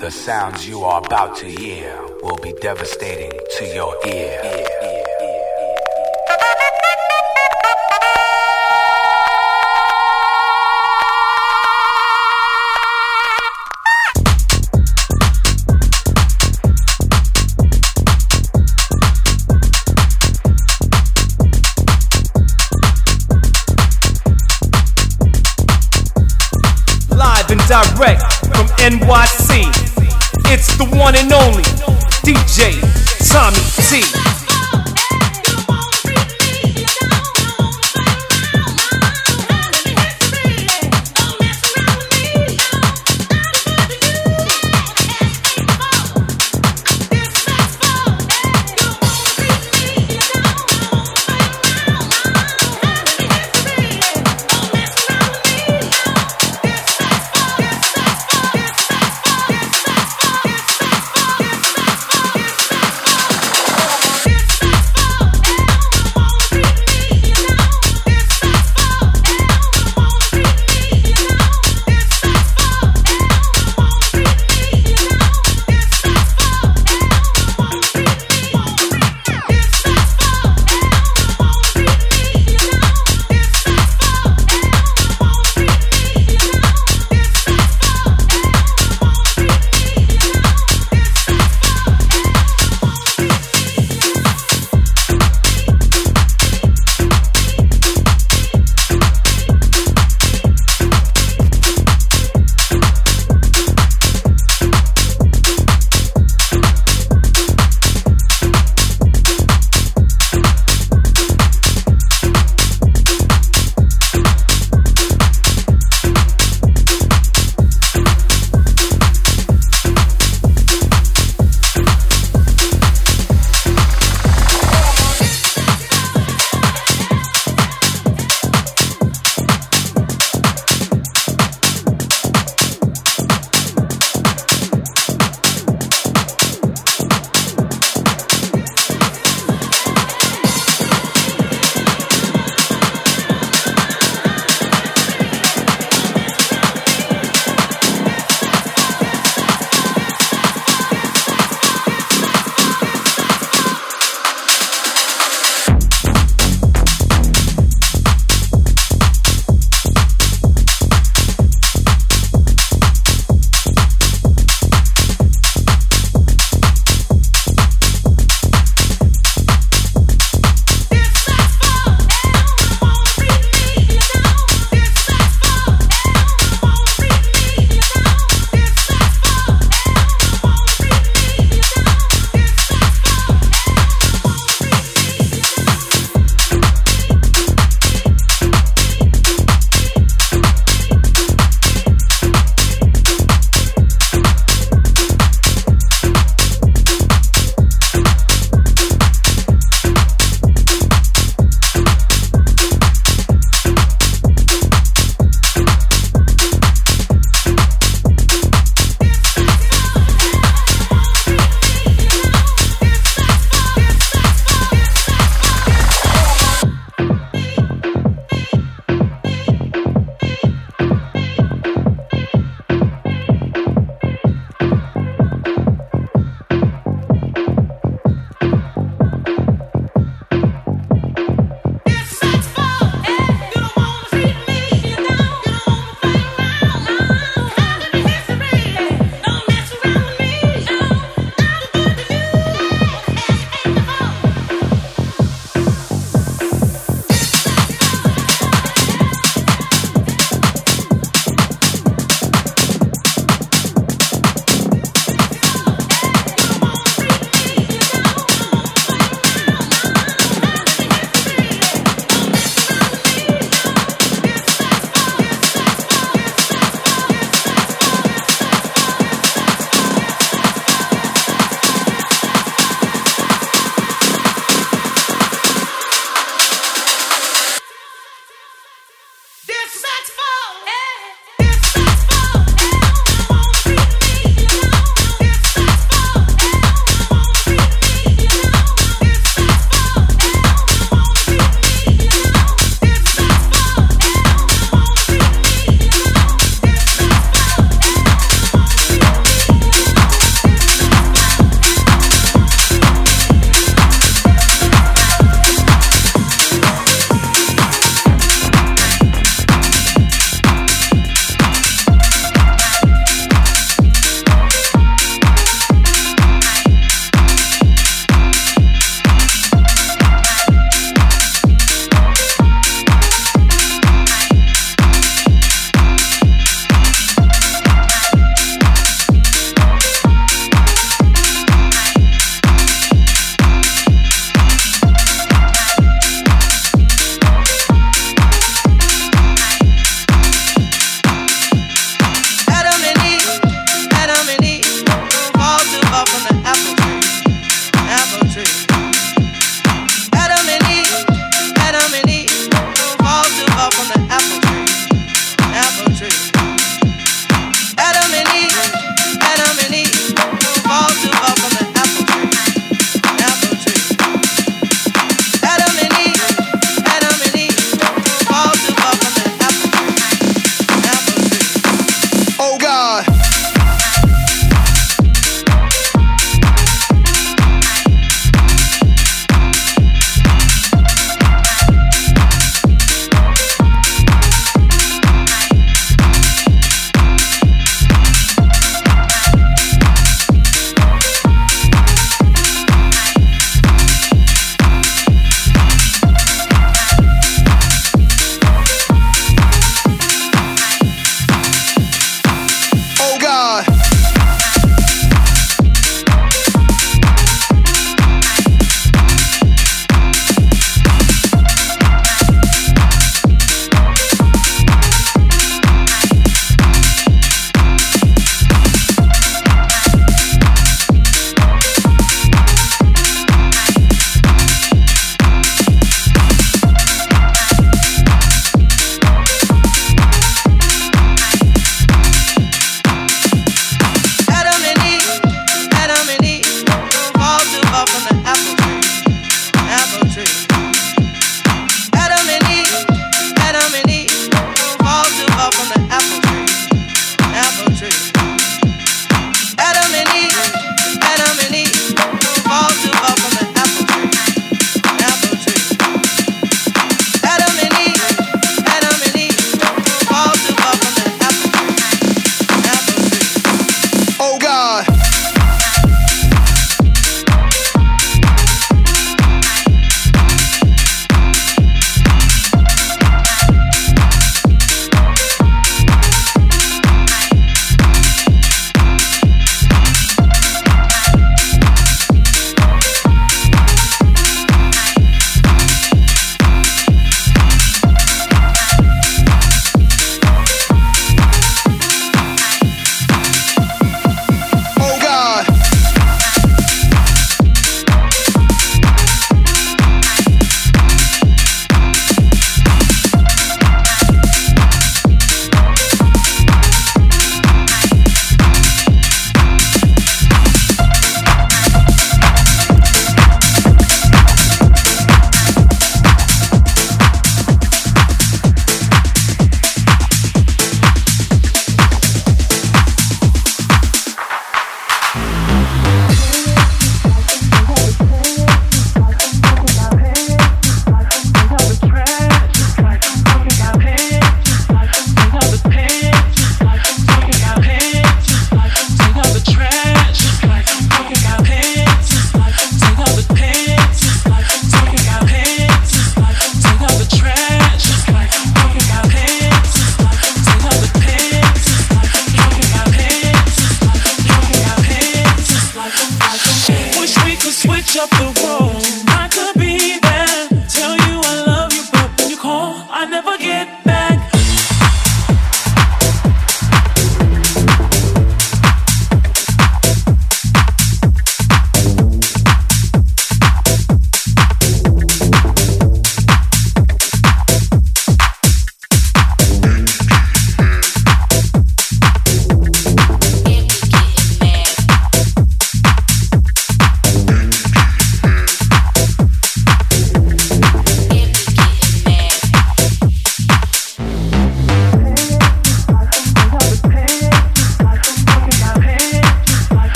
The sounds you are about to hear will be devastating to your ear. Live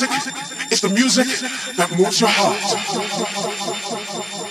music is the music that moves your heart.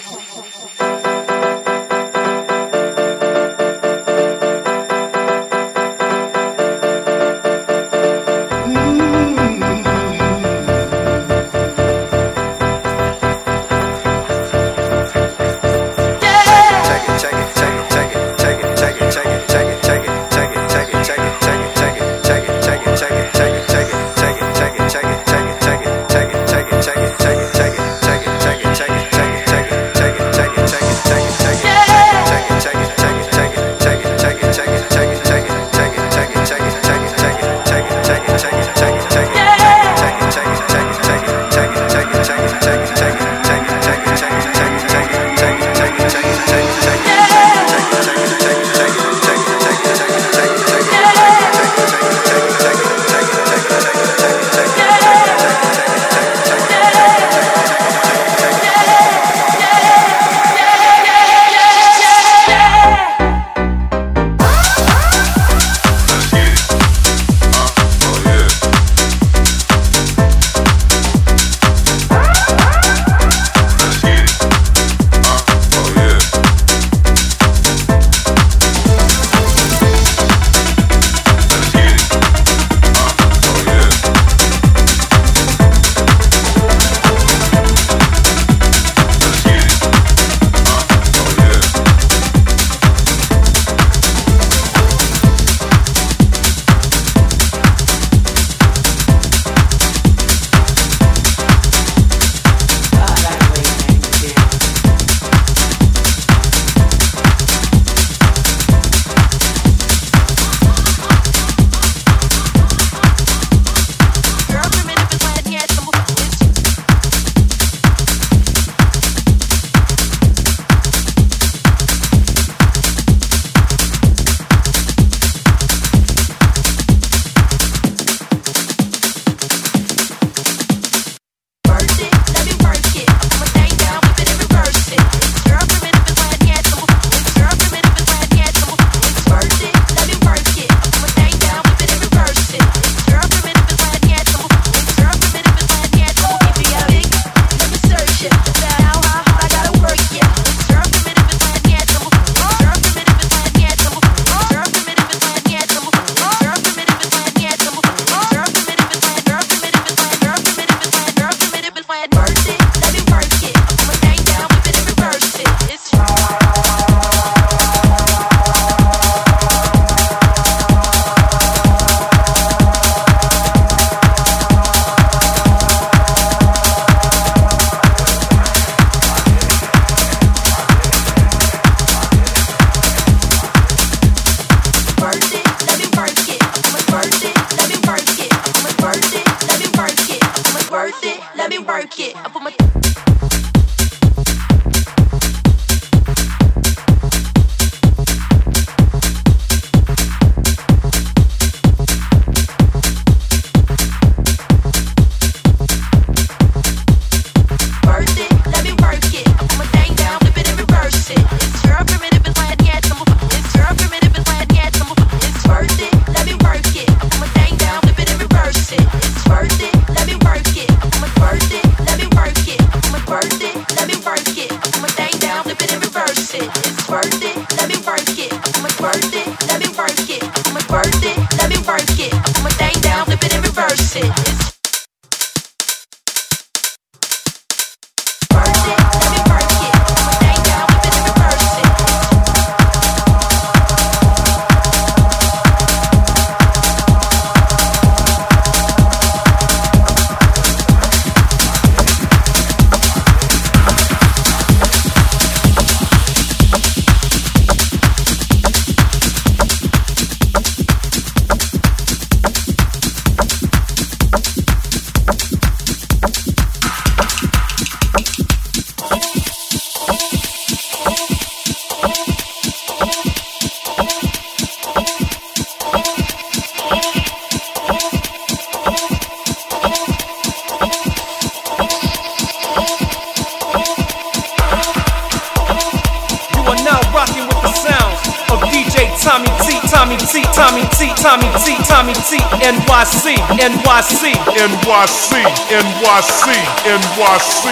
Tommy T, Tommy T, Tommy T, Tommy T, Tommy T, NYC, NYC, NYC, NYC, NYC.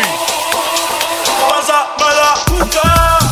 What's up, mother?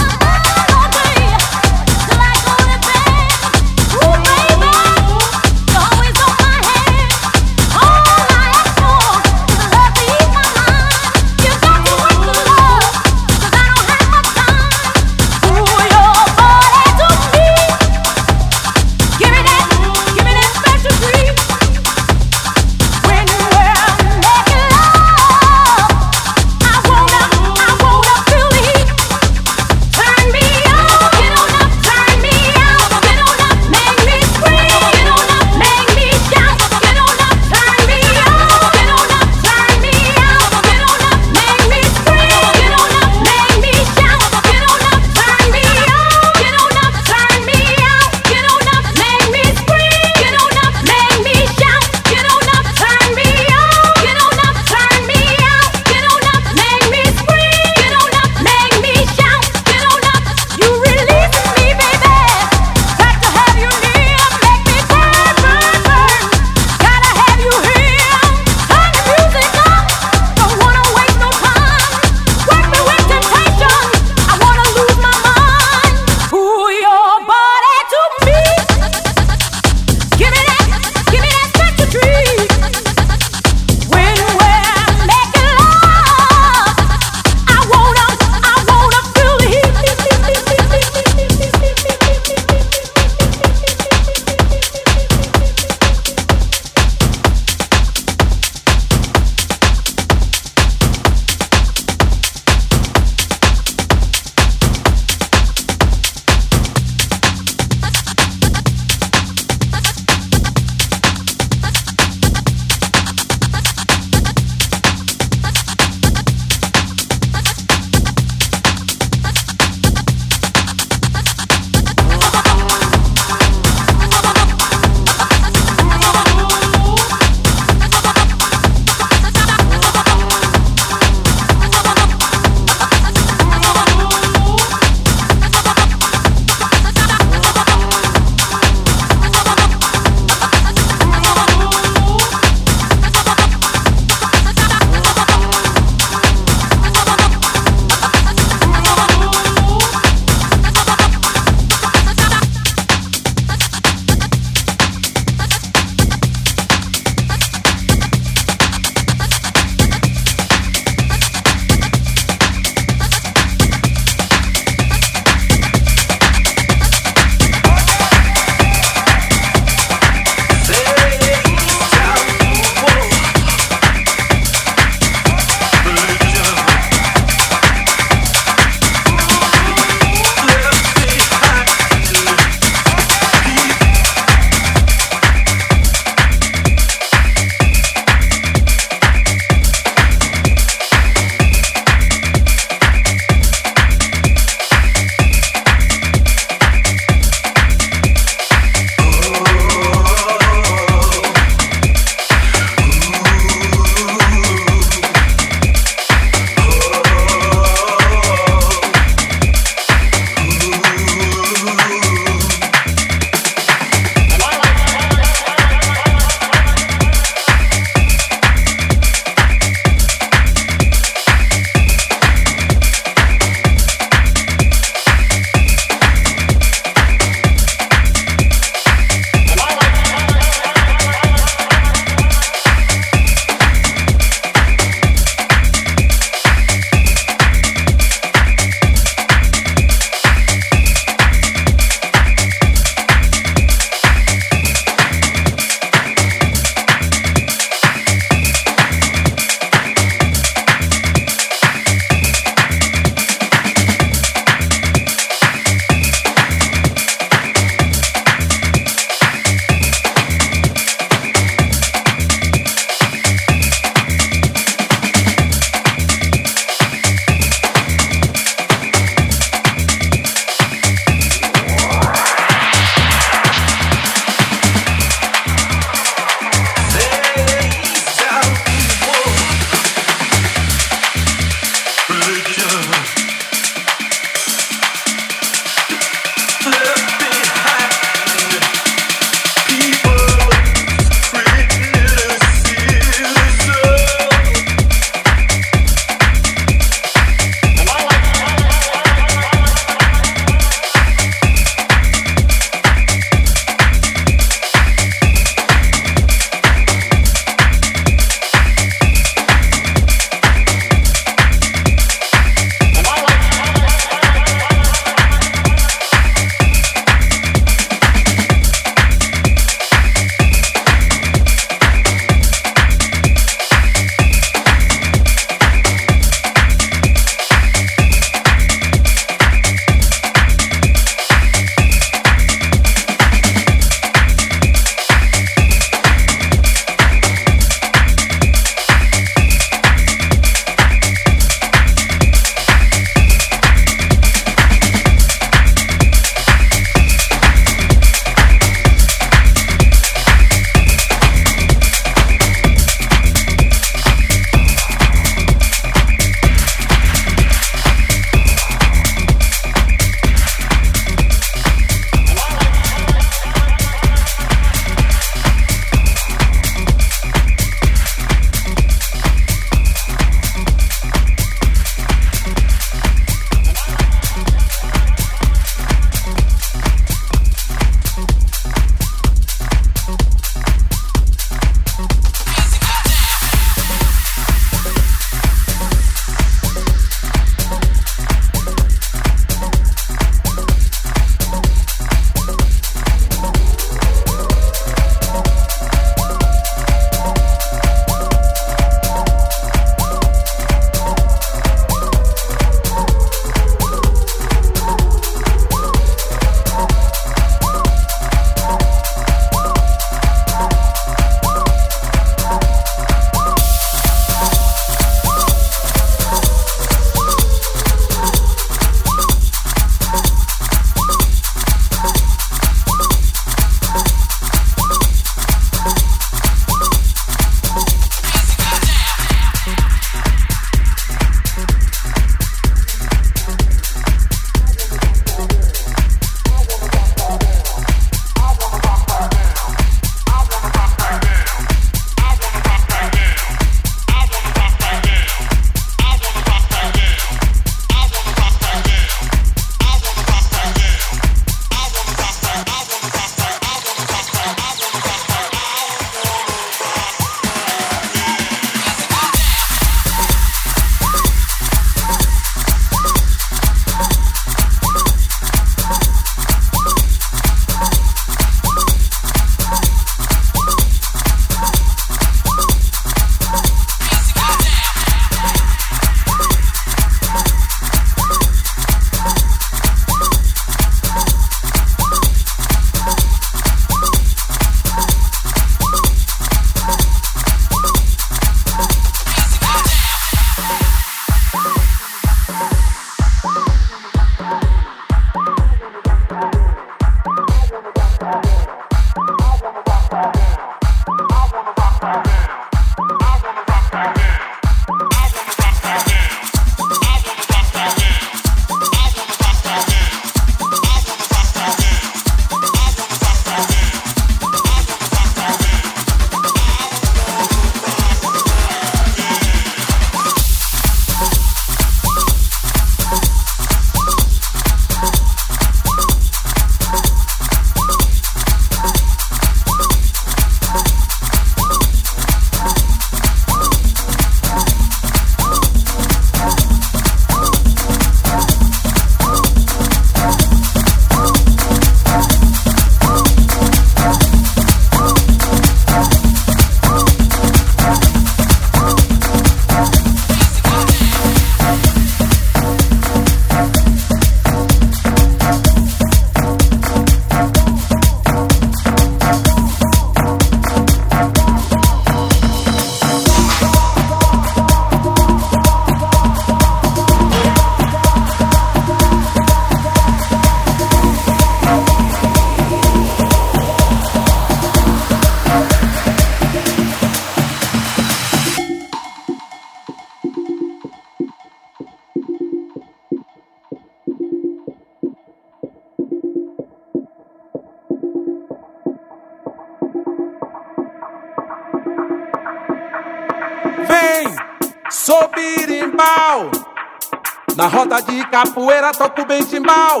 Capoeira toco bem timbal.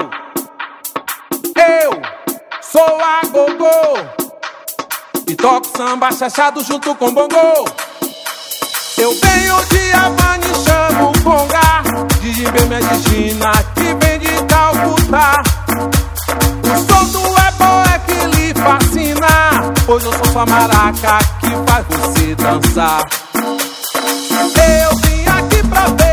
Eu sou a gogô. E toco samba chachado junto com bongô. Eu venho de Havana e chamo Conga. De Jimbê Medicina que vem de Calcutá. O som do ebó é que lhe fascina. Pois eu sou sua maraca que faz você dançar. Eu vim aqui pra ver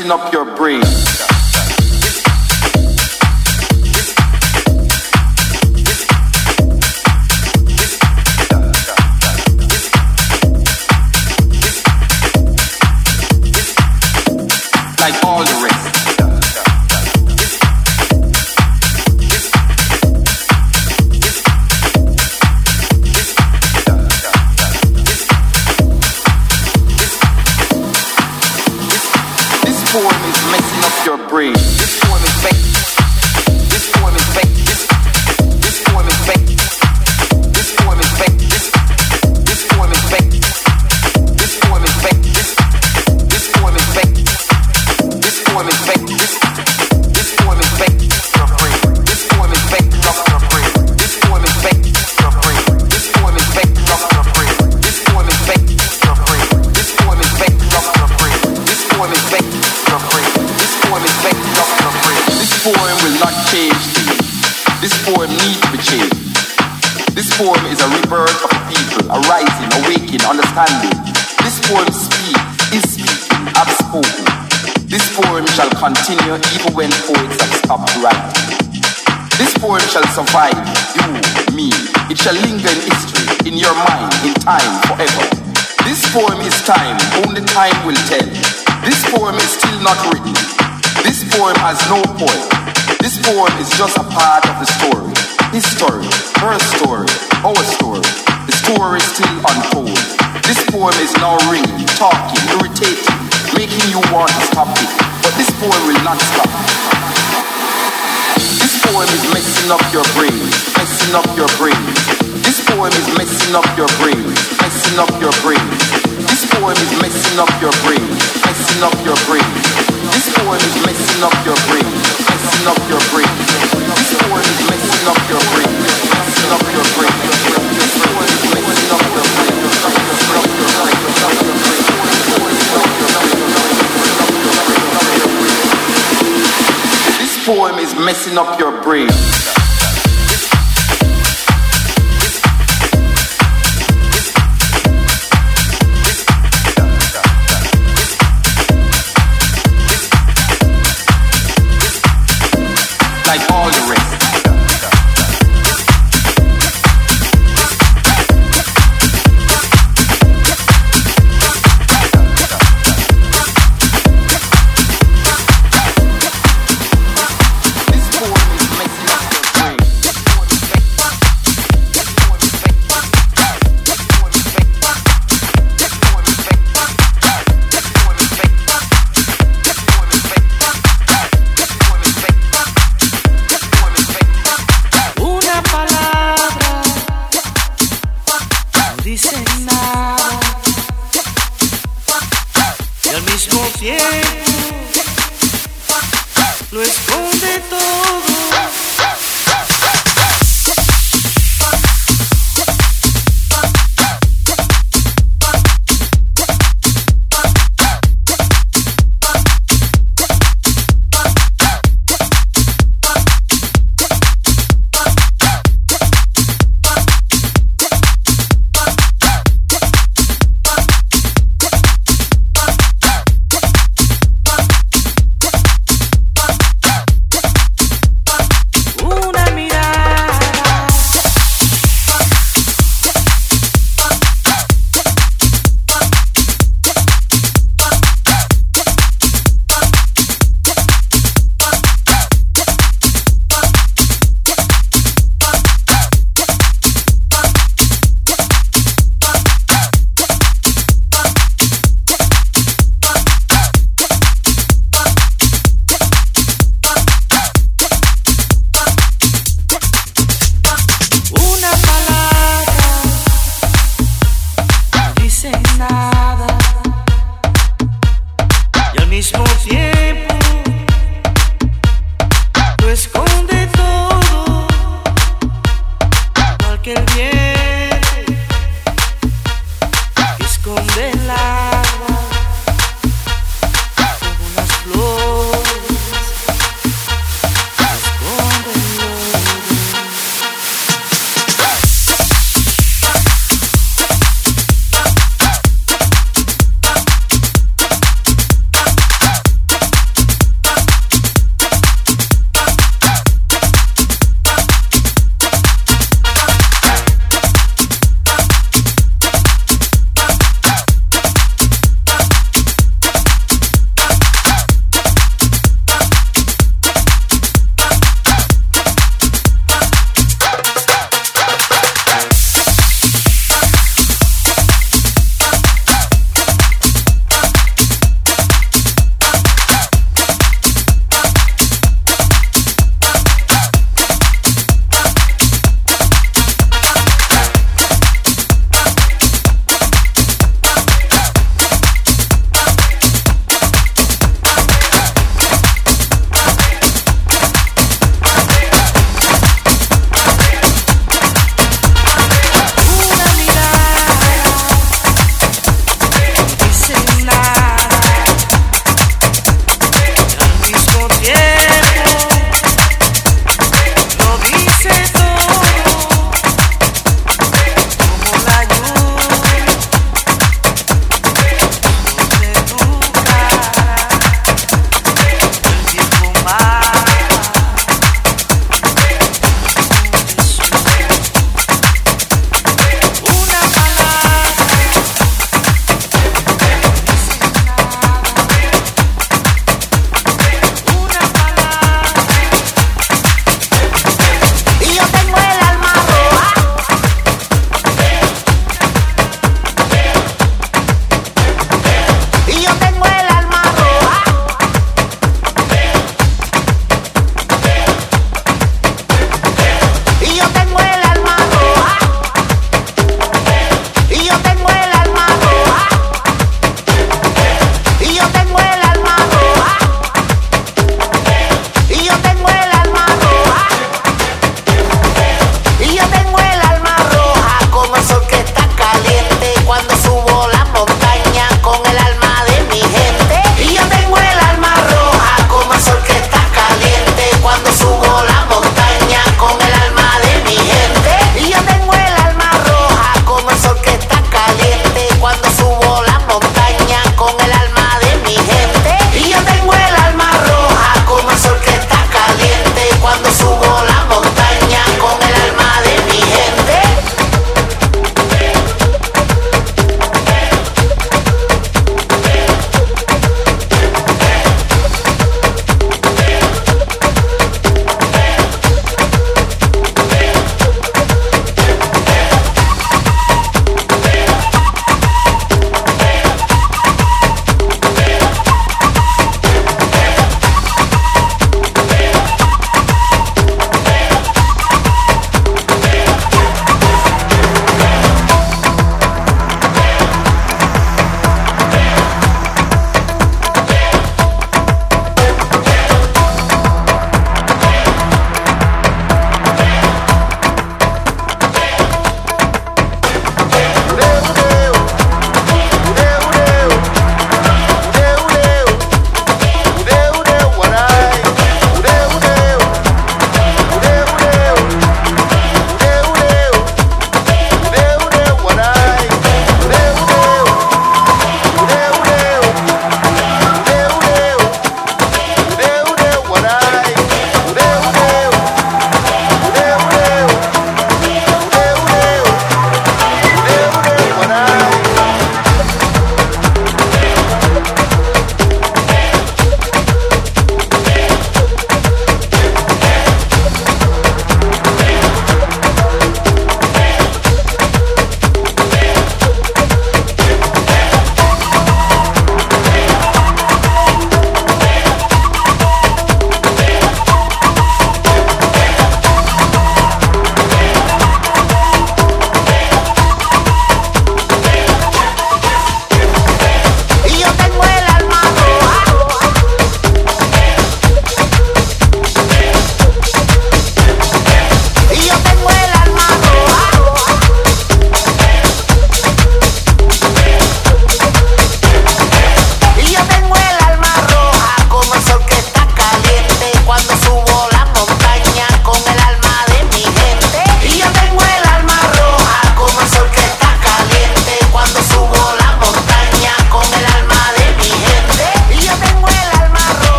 messing messing up your brain.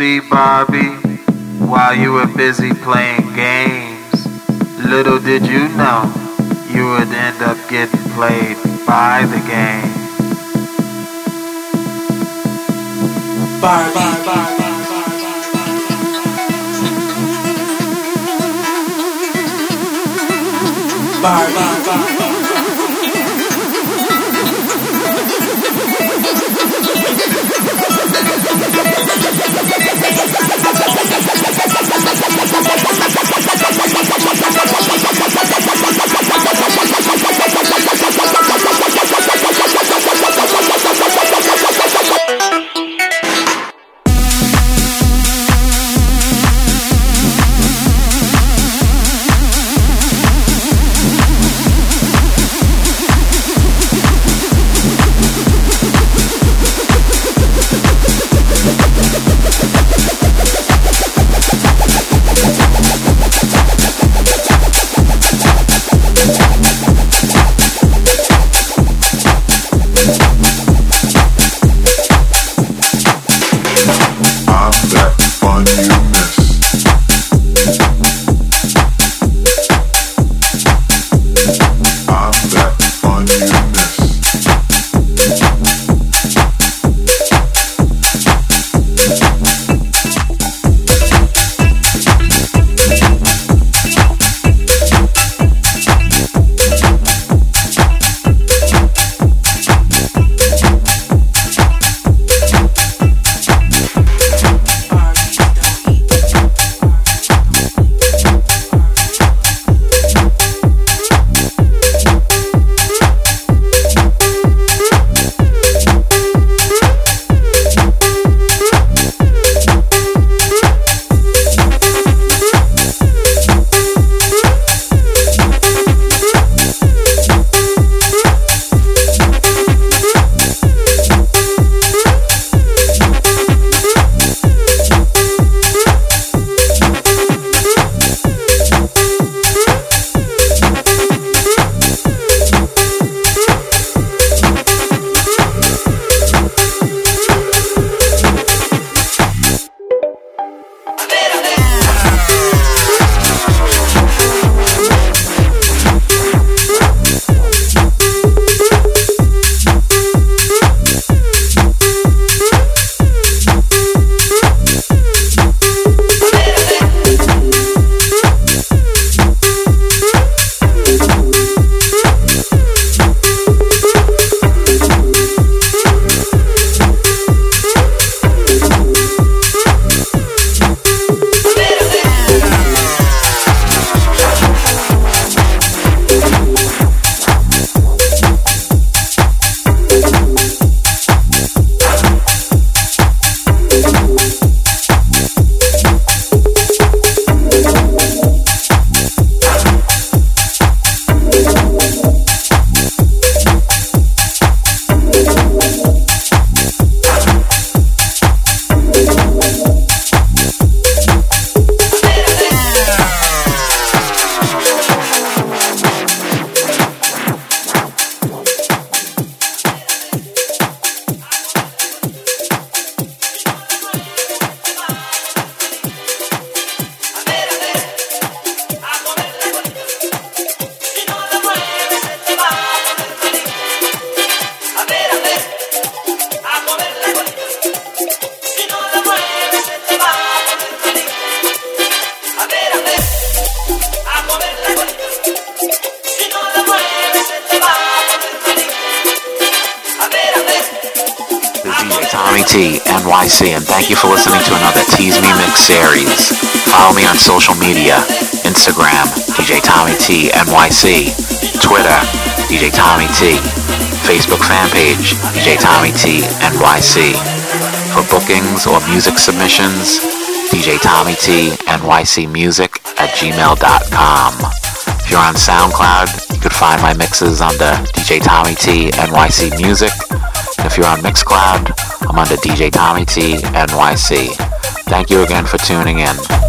See, Barbie, while you were busy playing games, little did you know you would end up getting played by the game. Barbie. Barbie. Barbie. Barbie. Barbie. Barbie. NYC. For bookings or music submissions, DJ Tommy T NYC Music at gmail.com. If you're on SoundCloud, you could find my mixes under DJ Tommy T NYC Music. And if you're on Mixcloud, I'm under DJ Tommy T NYC. Thank you again for tuning in.